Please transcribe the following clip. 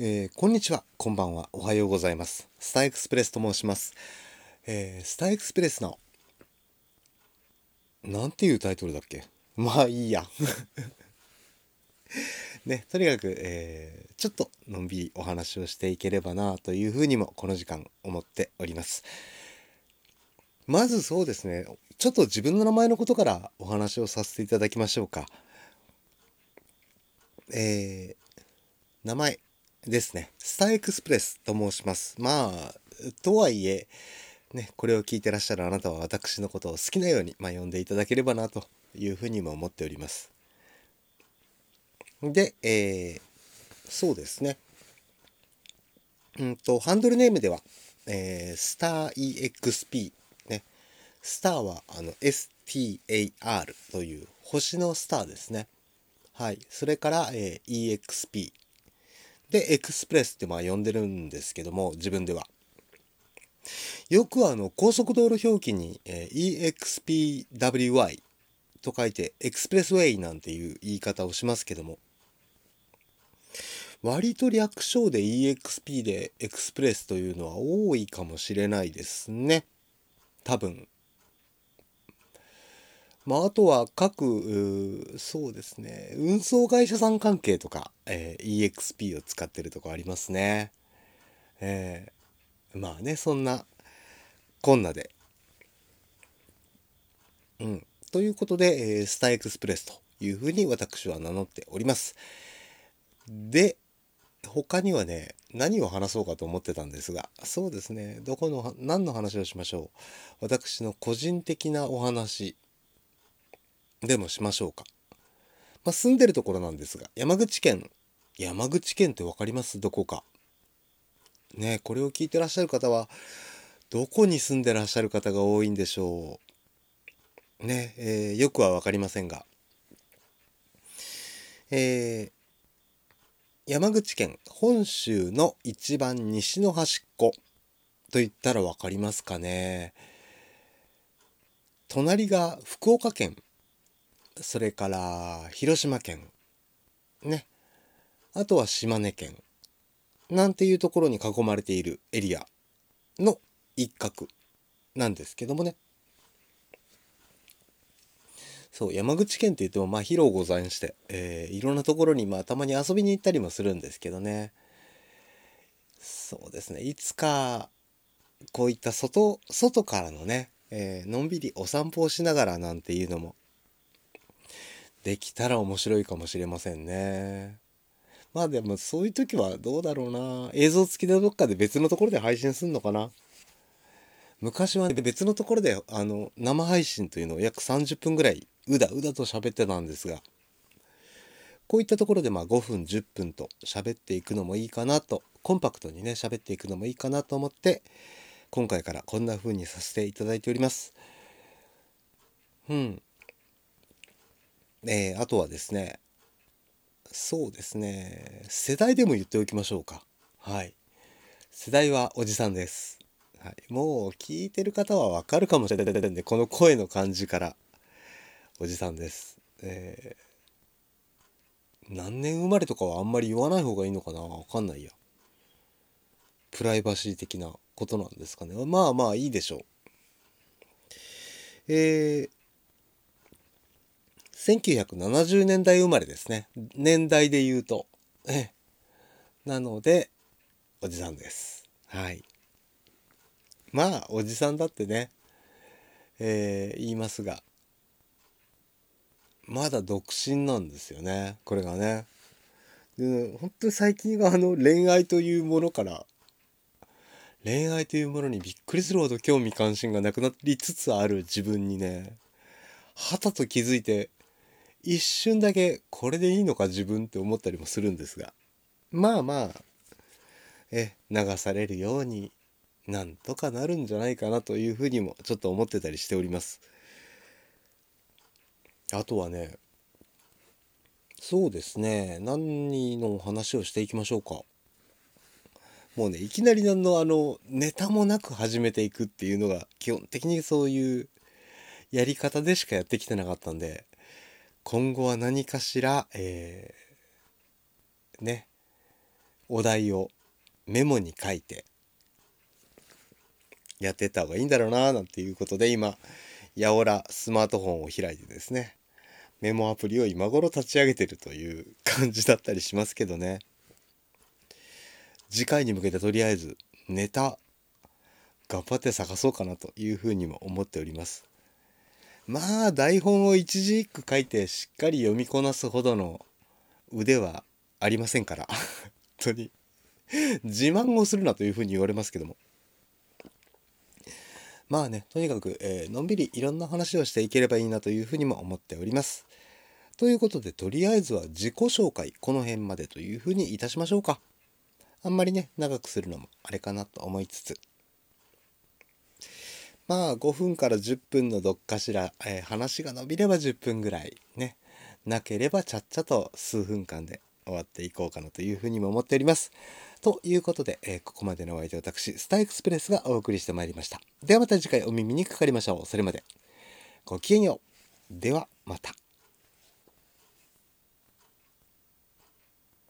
えー、こんにちは、こんばんは、おはようございます。スターエクスプレスと申します。えー、スターエクスプレスの、なんていうタイトルだっけ？まあいいや。ね、とにかく、えー、ちょっとのんびりお話をしていければなというふうにもこの時間思っております。まずそうですね、ちょっと自分の名前のことからお話をさせていただきましょうか。えー、名前、ですね。スターエクスプレスと申します。まあ、とはいえ、ね、これを聞いてらっしゃるあなたは私のことを好きなように、まあ、呼んでいただければなというふうにも思っております。で、えー、そうですね。うんと、ハンドルネームでは、えー、スター EXP、ね。スターは、あの、STAR という星のスターですね。はい。それから、えー、EXP。で、 express ってまあ呼んでるんですけども、自分では。よくあの、高速道路表記に、えー、EXPWY と書いて、 expressway なんていう言い方をしますけども、割と略称で EXP でエクスプレスというのは多いかもしれないですね。多分。まあ、あとは各、そうですね、運送会社さん関係とか、えー、EXP を使ってるとこありますね。えー、まあね、そんな、こんなで。うん。ということで、えー、スターエクスプレスというふうに私は名乗っております。で、他にはね、何を話そうかと思ってたんですが、そうですね、どこの、何の話をしましょう。私の個人的なお話でもしましょうか。まあ、住んでるところなんですが、山口県、山口県って分かります？どこか。ねこれを聞いてらっしゃる方は、どこに住んでらっしゃる方が多いんでしょう？ねえー、よくは分かりませんが。えー、山口県本州の一番西の端っこと言ったら分かりますかね。隣が福岡県それから広島県、ね。あとは島根県、なんていうところに囲まれているエリアの一角なんですけどもね。そう、山口県って言ってもまあ広ございまして、えー、いろんなところにまあたまに遊びに行ったりもするんですけどね。そうですね、いつかこういった外、外からのね、えー、のんびりお散歩をしながらなんていうのもできたら面白いかもしれませんね。まあでもそういう時はどうだろうな。映像付きでどっかで別のところで配信すんのかな。昔は、別のところであの生配信というのを約30分ぐらいうだうだと喋ってたんですが、こういったところでまあ5分10分と喋っていくのもいいかなと、コンパクトにね喋っていくのもいいかなと思って、今回からこんな風にさせていただいております。うん。えー、あとはですね、そうですね、世代でも言っておきましょうか。はい。世代はおじさんです。はい、もう聞いてる方はわかるかもしれないんで、この声の感じから、おじさんです。えー、何年生まれとかはあんまり言わない方がいいのかな？わかんないや。プライバシー的なことなんですかね。まあまあいいでしょう。えー、1970年代生まれですね。年代で言うと。えなので、おじさんです。はい。まあ、おじさんだってね、えー、言いますが、まだ独身なんですよね。これがね。で、ね、本当に最近はあの恋愛というものから、恋愛というものにびっくりするほど興味関心がなくなりつつある自分にね、はたと気づいて、一瞬だけこれでいいのか自分って思ったりもするんですが。まあまあえ流されるようになんとかなるんじゃないかなというふうにもちょっと思ってたりしております。あとはねそうですね何の話をしていきましょうか。もうねいきなり何のあのネタもなく始めていくっていうのが基本的にそういうやり方でしかやってきてなかったんで。今後は何かしら、えー、ね、お題をメモに書いてやってった方がいいんだろうななんていうことで今やおらスマートフォンを開いてですねメモアプリを今頃立ち上げてるという感じだったりしますけどね。次回に向けてとりあえずネタ頑張って探そうかなというふうにも思っております。まあ台本を一字一句書いてしっかり読みこなすほどの腕はありませんから。本当に。自慢をするなというふうに言われますけども。まあねとにかく、えー、のんびりいろんな話をしていければいいなというふうにも思っております。ということでとりあえずは自己紹介この辺までというふうにいたしましょうか。あんまりね長くするのもあれかなと思いつつ。まあ5分から10分のどっかしら、えー、話が伸びれば10分ぐらいねなければちゃっちゃと数分間で終わっていこうかなというふうにも思っております。ということで、えー、ここまでのお相手私、スターエクスプレスがお送りしてまいりました。ではまた次回お耳にかかりましょう。それまで。ごきげんよう。ではまた。